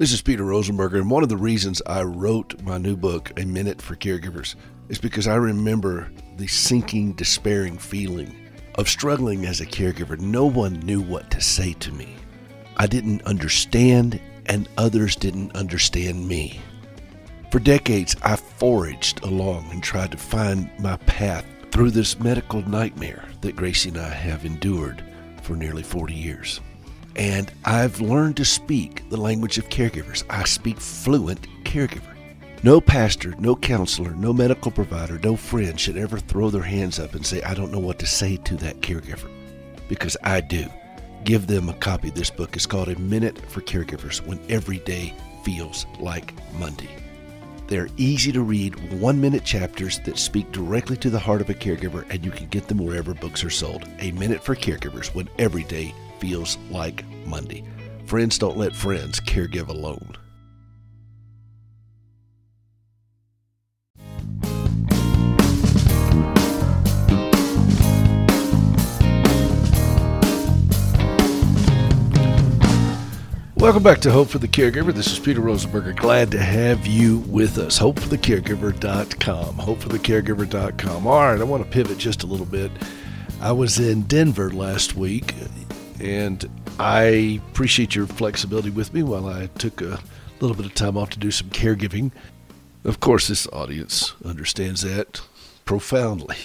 This is Peter Rosenberger, and one of the reasons I wrote my new book, A Minute for Caregivers, is because I remember the sinking, despairing feeling of struggling as a caregiver. No one knew what to say to me. I didn't understand, and others didn't understand me. For decades, I foraged along and tried to find my path through this medical nightmare that Gracie and I have endured for nearly 40 years. And I've learned to speak the language of caregivers. I speak fluent caregiver. No pastor, no counselor, no medical provider, no friend should ever throw their hands up and say, I don't know what to say to that caregiver. Because I do. Give them a copy of this book. It's called A Minute for Caregivers When Every Day Feels Like Monday. They're easy to read, one minute chapters that speak directly to the heart of a caregiver, and you can get them wherever books are sold. A Minute for Caregivers When Every Day Feels Like Monday. Friends don't let friends caregive alone. Welcome back to Hope for the Caregiver. This is Peter Rosenberger. Glad to have you with us. HopeForTheCaregiver.com. HopeForTheCaregiver.com. All right, I want to pivot just a little bit. I was in Denver last week, and I appreciate your flexibility with me while I took a little bit of time off to do some caregiving. Of course, this audience understands that profoundly.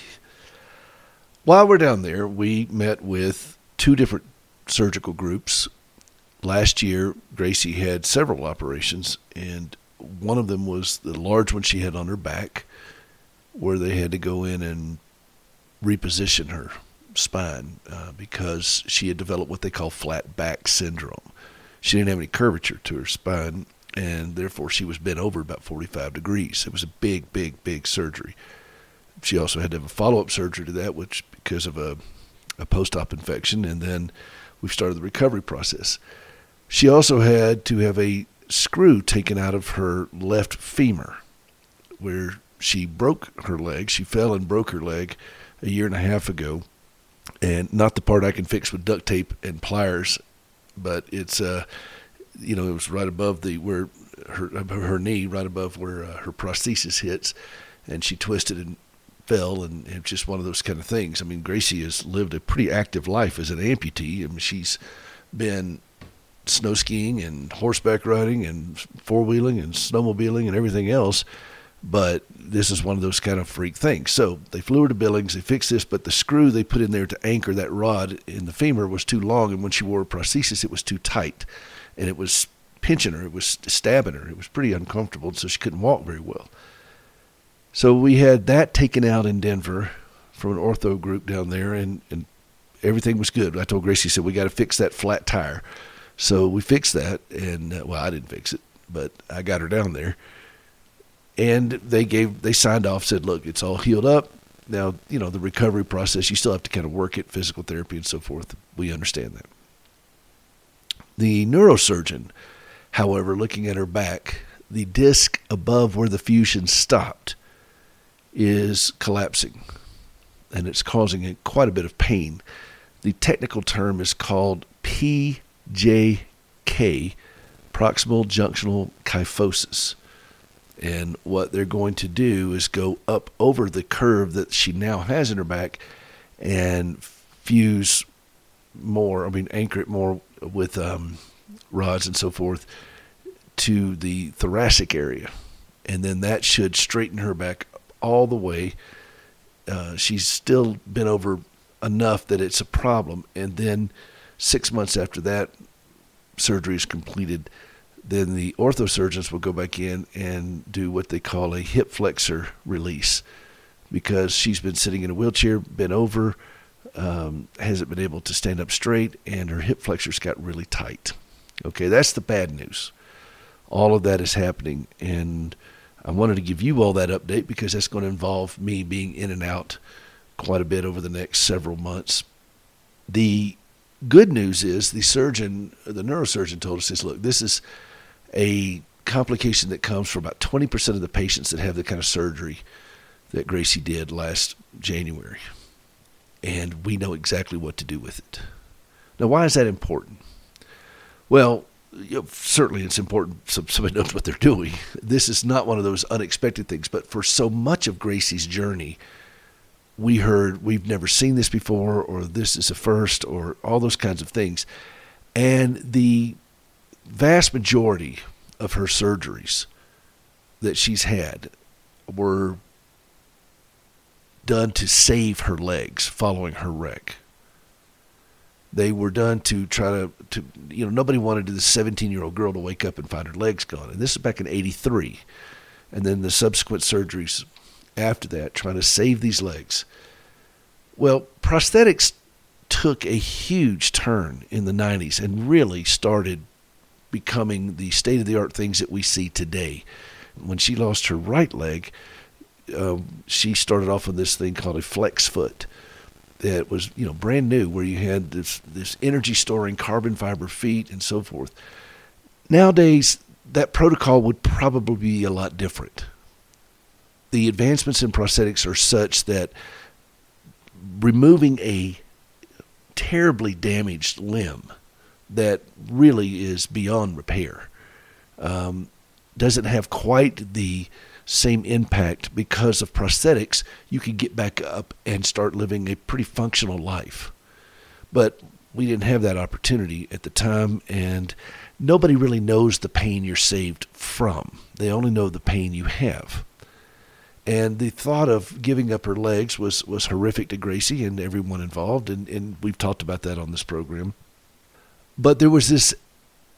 While we're down there, we met with two different surgical groups last year, Gracie had several operations, and one of them was the large one she had on her back, where they had to go in and reposition her spine uh, because she had developed what they call flat back syndrome. She didn't have any curvature to her spine, and therefore she was bent over about 45 degrees. It was a big, big, big surgery. She also had to have a follow up surgery to that, which because of a, a post op infection, and then we started the recovery process. She also had to have a screw taken out of her left femur, where she broke her leg. She fell and broke her leg a year and a half ago, and not the part I can fix with duct tape and pliers, but it's uh, you know, it was right above the where her her knee, right above where uh, her prosthesis hits, and she twisted and fell, and it's just one of those kind of things. I mean, Gracie has lived a pretty active life as an amputee. I mean, she's been snow skiing and horseback riding and four wheeling and snowmobiling and everything else. But this is one of those kind of freak things. So they flew her to Billings. They fixed this, but the screw they put in there to anchor that rod in the femur was too long. And when she wore a prosthesis, it was too tight. And it was pinching her, it was stabbing her. It was pretty uncomfortable. So she couldn't walk very well. So we had that taken out in Denver from an ortho group down there, and, and everything was good. I told Gracie, said, We got to fix that flat tire. So we fixed that, and uh, well, I didn't fix it, but I got her down there, and they gave they signed off, said, "Look, it's all healed up." Now, you know the recovery process. You still have to kind of work it, physical therapy and so forth. We understand that. The neurosurgeon, however, looking at her back, the disc above where the fusion stopped is collapsing, and it's causing quite a bit of pain. The technical term is called pjk proximal junctional kyphosis. And what they're going to do is go up over the curve that she now has in her back and fuse more, I mean, anchor it more with um, rods and so forth to the thoracic area. And then that should straighten her back all the way. Uh, she's still been over enough that it's a problem. And then Six months after that surgery is completed, then the orthosurgeons will go back in and do what they call a hip flexor release because she's been sitting in a wheelchair, bent over, um, hasn't been able to stand up straight, and her hip flexors got really tight. Okay, that's the bad news. All of that is happening, and I wanted to give you all that update because that's going to involve me being in and out quite a bit over the next several months. The good news is the surgeon, the neurosurgeon told us this look, this is a complication that comes for about 20% of the patients that have the kind of surgery that Gracie did last January. And we know exactly what to do with it. Now, why is that important? Well, you know, certainly it's important so somebody knows what they're doing. This is not one of those unexpected things, but for so much of Gracie's journey, we heard we've never seen this before, or this is a first, or all those kinds of things. And the vast majority of her surgeries that she's had were done to save her legs following her wreck. They were done to try to, to you know, nobody wanted this 17 year old girl to wake up and find her legs gone. And this is back in 83. And then the subsequent surgeries after that, trying to save these legs. Well, prosthetics took a huge turn in the 90s and really started becoming the state of the art things that we see today. When she lost her right leg, um, she started off with this thing called a flex foot that was you know brand new where you had this this energy storing carbon fiber feet and so forth nowadays that protocol would probably be a lot different the advancements in prosthetics are such that removing a terribly damaged limb that really is beyond repair um, doesn't have quite the same impact because of prosthetics, you can get back up and start living a pretty functional life. But we didn't have that opportunity at the time, and nobody really knows the pain you're saved from. They only know the pain you have. And the thought of giving up her legs was, was horrific to Gracie and everyone involved, and, and we've talked about that on this program. But there was this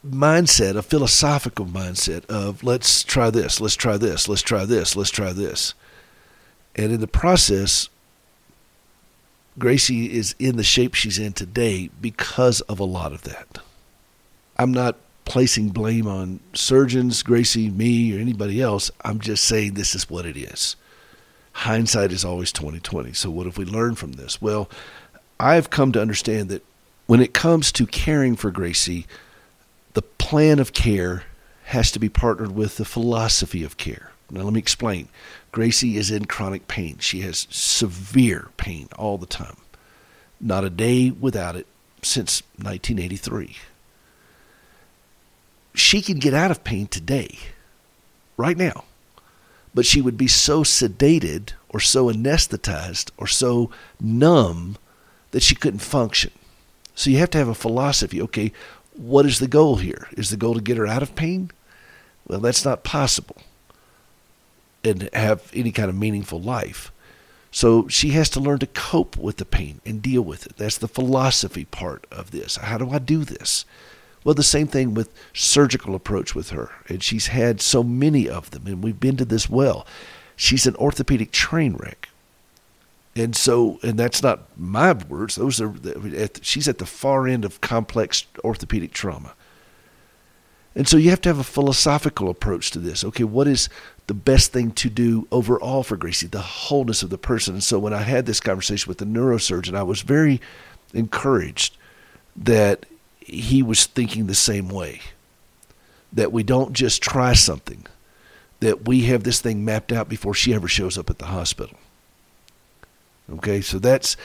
mindset, a philosophical mindset of let's try this, let's try this, let's try this, let's try this. And in the process, Gracie is in the shape she's in today because of a lot of that. I'm not placing blame on surgeons, Gracie, me, or anybody else. I'm just saying this is what it is. Hindsight is always 2020. So what have we learned from this? Well, I've come to understand that when it comes to caring for Gracie, the plan of care has to be partnered with the philosophy of care. Now, let me explain. Gracie is in chronic pain. She has severe pain all the time. Not a day without it since 1983. She can get out of pain today, right now, but she would be so sedated or so anesthetized or so numb that she couldn't function. So you have to have a philosophy. Okay, what is the goal here? Is the goal to get her out of pain? Well, that's not possible and have any kind of meaningful life. So she has to learn to cope with the pain and deal with it. That's the philosophy part of this. How do I do this? Well, the same thing with surgical approach with her. And she's had so many of them, and we've been to this well. She's an orthopedic train wreck. And so, and that's not my words. Those are she's at the far end of complex orthopedic trauma. And so you have to have a philosophical approach to this. Okay, what is the best thing to do overall for Gracie, the wholeness of the person? And so when I had this conversation with the neurosurgeon, I was very encouraged that he was thinking the same way. That we don't just try something, that we have this thing mapped out before she ever shows up at the hospital. Okay, so that's,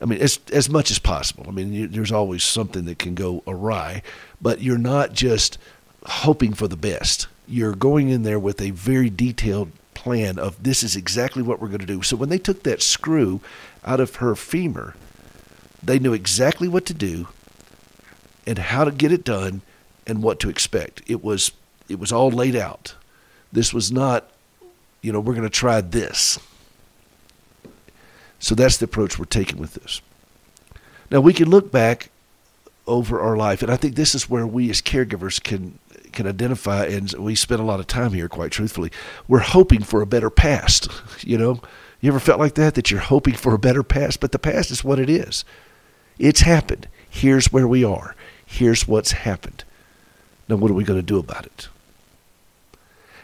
I mean, as as much as possible. I mean, you, there's always something that can go awry, but you're not just hoping for the best. You're going in there with a very detailed plan of this is exactly what we're going to do. So when they took that screw out of her femur, they knew exactly what to do and how to get it done and what to expect. It was it was all laid out. This was not, you know, we're going to try this. So that's the approach we're taking with this. Now we can look back over our life, and I think this is where we as caregivers can can identify, and we spend a lot of time here. Quite truthfully, we're hoping for a better past. You know, you ever felt like that? That you're hoping for a better past, but the past is what it is. It's happened. Here's where we are. Here's what's happened. Now, what are we going to do about it?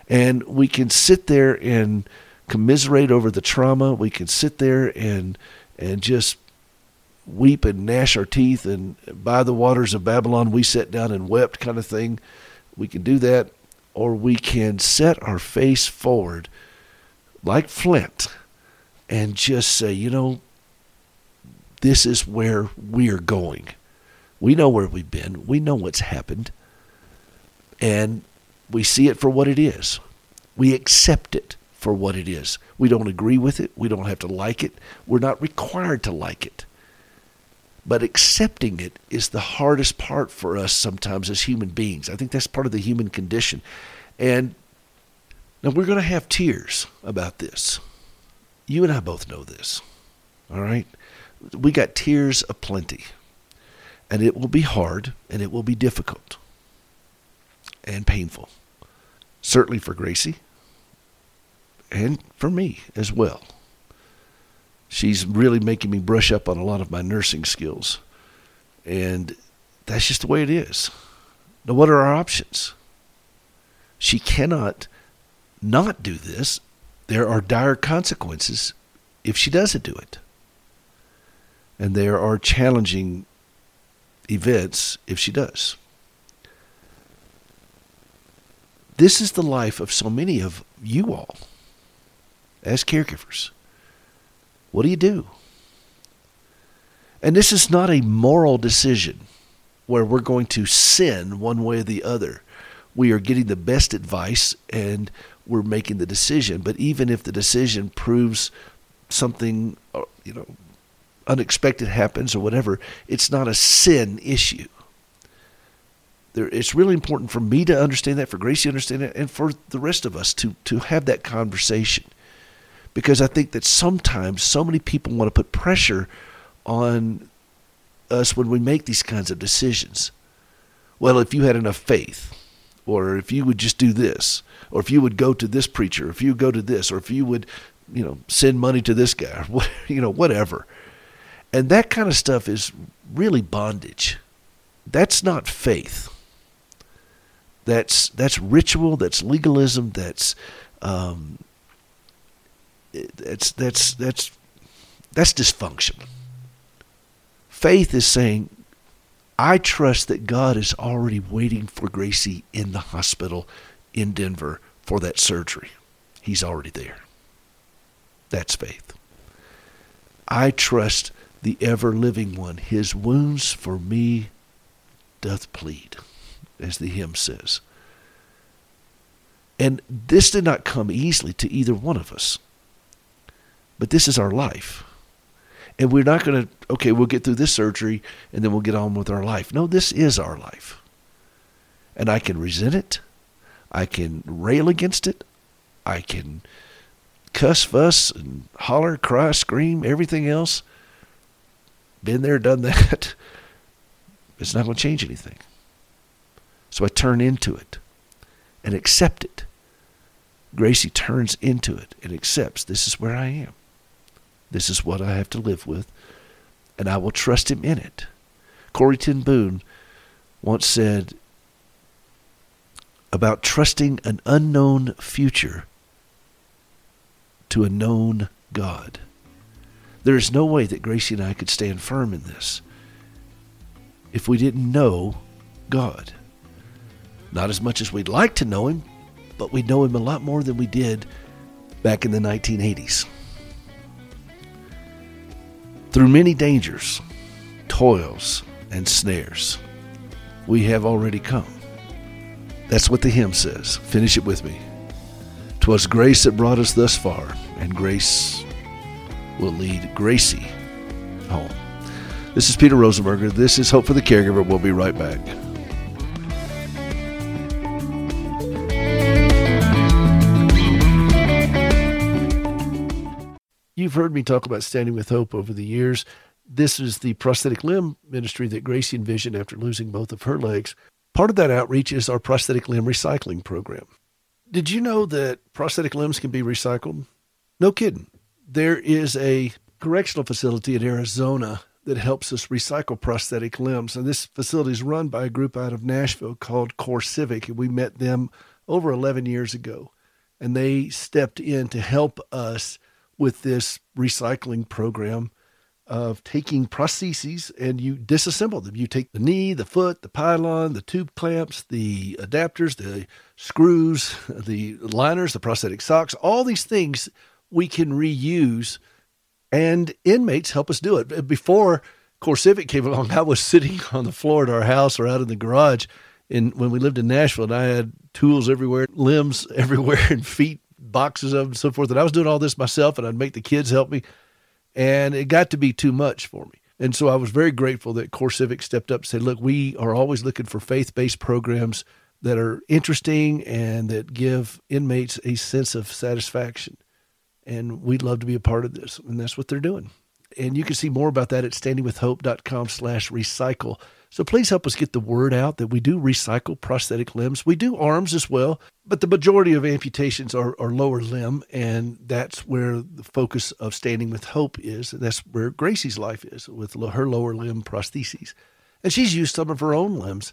And we can sit there and commiserate over the trauma. We can sit there and and just weep and gnash our teeth and by the waters of Babylon we sat down and wept kind of thing. We can do that or we can set our face forward like flint and just say, you know, this is where we are going. We know where we've been. We know what's happened. And we see it for what it is. We accept it for what it is. We don't agree with it. We don't have to like it. We're not required to like it. But accepting it is the hardest part for us sometimes as human beings. I think that's part of the human condition. And now we're going to have tears about this. You and I both know this. All right? We got tears aplenty. And it will be hard and it will be difficult and painful. Certainly for Gracie and for me as well. She's really making me brush up on a lot of my nursing skills. And that's just the way it is. Now, what are our options? She cannot not do this. There are dire consequences if she doesn't do it. And there are challenging events if she does. This is the life of so many of you all as caregivers. What do you do? And this is not a moral decision where we're going to sin one way or the other. We are getting the best advice and we're making the decision. But even if the decision proves something, uh, you know, unexpected happens or whatever, it's not a sin issue. There, it's really important for me to understand that, for Gracie to understand that, and for the rest of us to to have that conversation because I think that sometimes so many people want to put pressure on us when we make these kinds of decisions. Well, if you had enough faith, or if you would just do this, or if you would go to this preacher, or if you go to this, or if you would, you know, send money to this guy, or you know, whatever. And that kind of stuff is really bondage. That's not faith. That's that's ritual. That's legalism. That's um, that's that's that's that's dysfunction. Faith is saying, I trust that God is already waiting for Gracie in the hospital in Denver for that surgery. He's already there. That's faith. I trust the ever living one. His wounds for me doth plead, as the hymn says. And this did not come easily to either one of us. But this is our life. And we're not going to, okay, we'll get through this surgery and then we'll get on with our life. No, this is our life. And I can resent it. I can rail against it. I can cuss, fuss, and holler, cry, scream, everything else. Been there, done that. It's not going to change anything. So I turn into it and accept it. Gracie turns into it and accepts this is where I am. This is what I have to live with, and I will trust him in it. Corrie ten Boom once said about trusting an unknown future to a known God. There is no way that Gracie and I could stand firm in this if we didn't know God. Not as much as we'd like to know Him, but we know Him a lot more than we did back in the 1980s. Through many dangers, toils, and snares, we have already come. That's what the hymn says. Finish it with me. 'Twas grace that brought us thus far, and grace will lead Gracie home. This is Peter Rosenberger. This is Hope for the Caregiver. We'll be right back. You've heard me talk about Standing with Hope over the years. This is the prosthetic limb ministry that Gracie envisioned after losing both of her legs. Part of that outreach is our prosthetic limb recycling program. Did you know that prosthetic limbs can be recycled? No kidding. There is a correctional facility in Arizona that helps us recycle prosthetic limbs. And this facility is run by a group out of Nashville called CoreCivic. And we met them over 11 years ago. And they stepped in to help us with this recycling program of taking prostheses and you disassemble them. You take the knee, the foot, the pylon, the tube clamps, the adapters, the screws, the liners, the prosthetic socks, all these things we can reuse and inmates help us do it. Before CoreCivic came along, I was sitting on the floor at our house or out in the garage in when we lived in Nashville, and I had tools everywhere, limbs everywhere, and feet boxes of and so forth. And I was doing all this myself, and I'd make the kids help me, and it got to be too much for me. And so I was very grateful that CoreCivic stepped up and said, "Look, we are always looking for faith-based programs that are interesting and that give inmates a sense of satisfaction." And we'd love to be a part of this, and that's what they're doing. And you can see more about that at standingwithhope.com/recycle. So please help us get the word out that we do recycle prosthetic limbs. We do arms as well, but the majority of amputations are, are lower limb, and that's where the focus of Standing with Hope is. And that's where Gracie's life is with her lower limb prostheses. And she's used some of her own limbs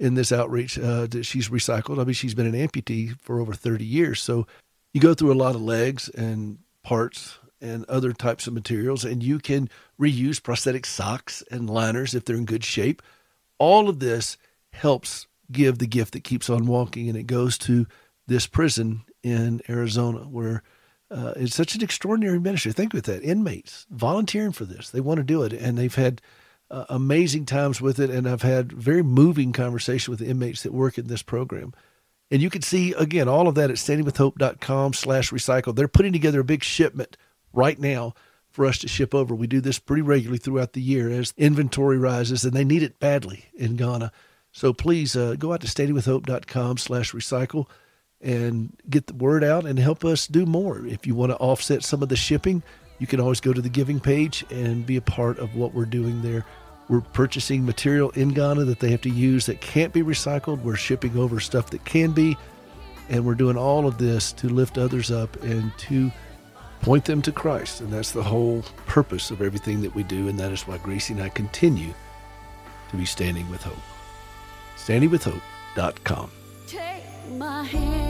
in this outreach uh, that she's recycled. I mean, she's been an amputee for over 30 years. So you go through a lot of legs and parts and other types of materials, and you can reuse prosthetic socks and liners if they're in good shape. All of this helps give the gift that keeps on walking, and it goes to this prison in Arizona where uh, it's such an extraordinary ministry. Think with that inmates volunteering for this, they want to do it, and they've had uh, amazing times with it. And I've had very moving conversation with the inmates that work in this program. And you can see again all of that at standingwithhope.com/slash recycle. They're putting together a big shipment right now for us to ship over. We do this pretty regularly throughout the year as inventory rises, and they need it badly in Ghana. So please uh, go out to standingwithhope.com slash recycle and get the word out and help us do more. If you want to offset some of the shipping, you can always go to the giving page and be a part of what we're doing there. We're purchasing material in Ghana that they have to use that can't be recycled. We're shipping over stuff that can be. And we're doing all of this to lift others up and to point them to Christ. And that's the whole purpose of everything that we do. And that is why Gracie and I continue to be standing with hope. Standingwithhope.com. Take my hand.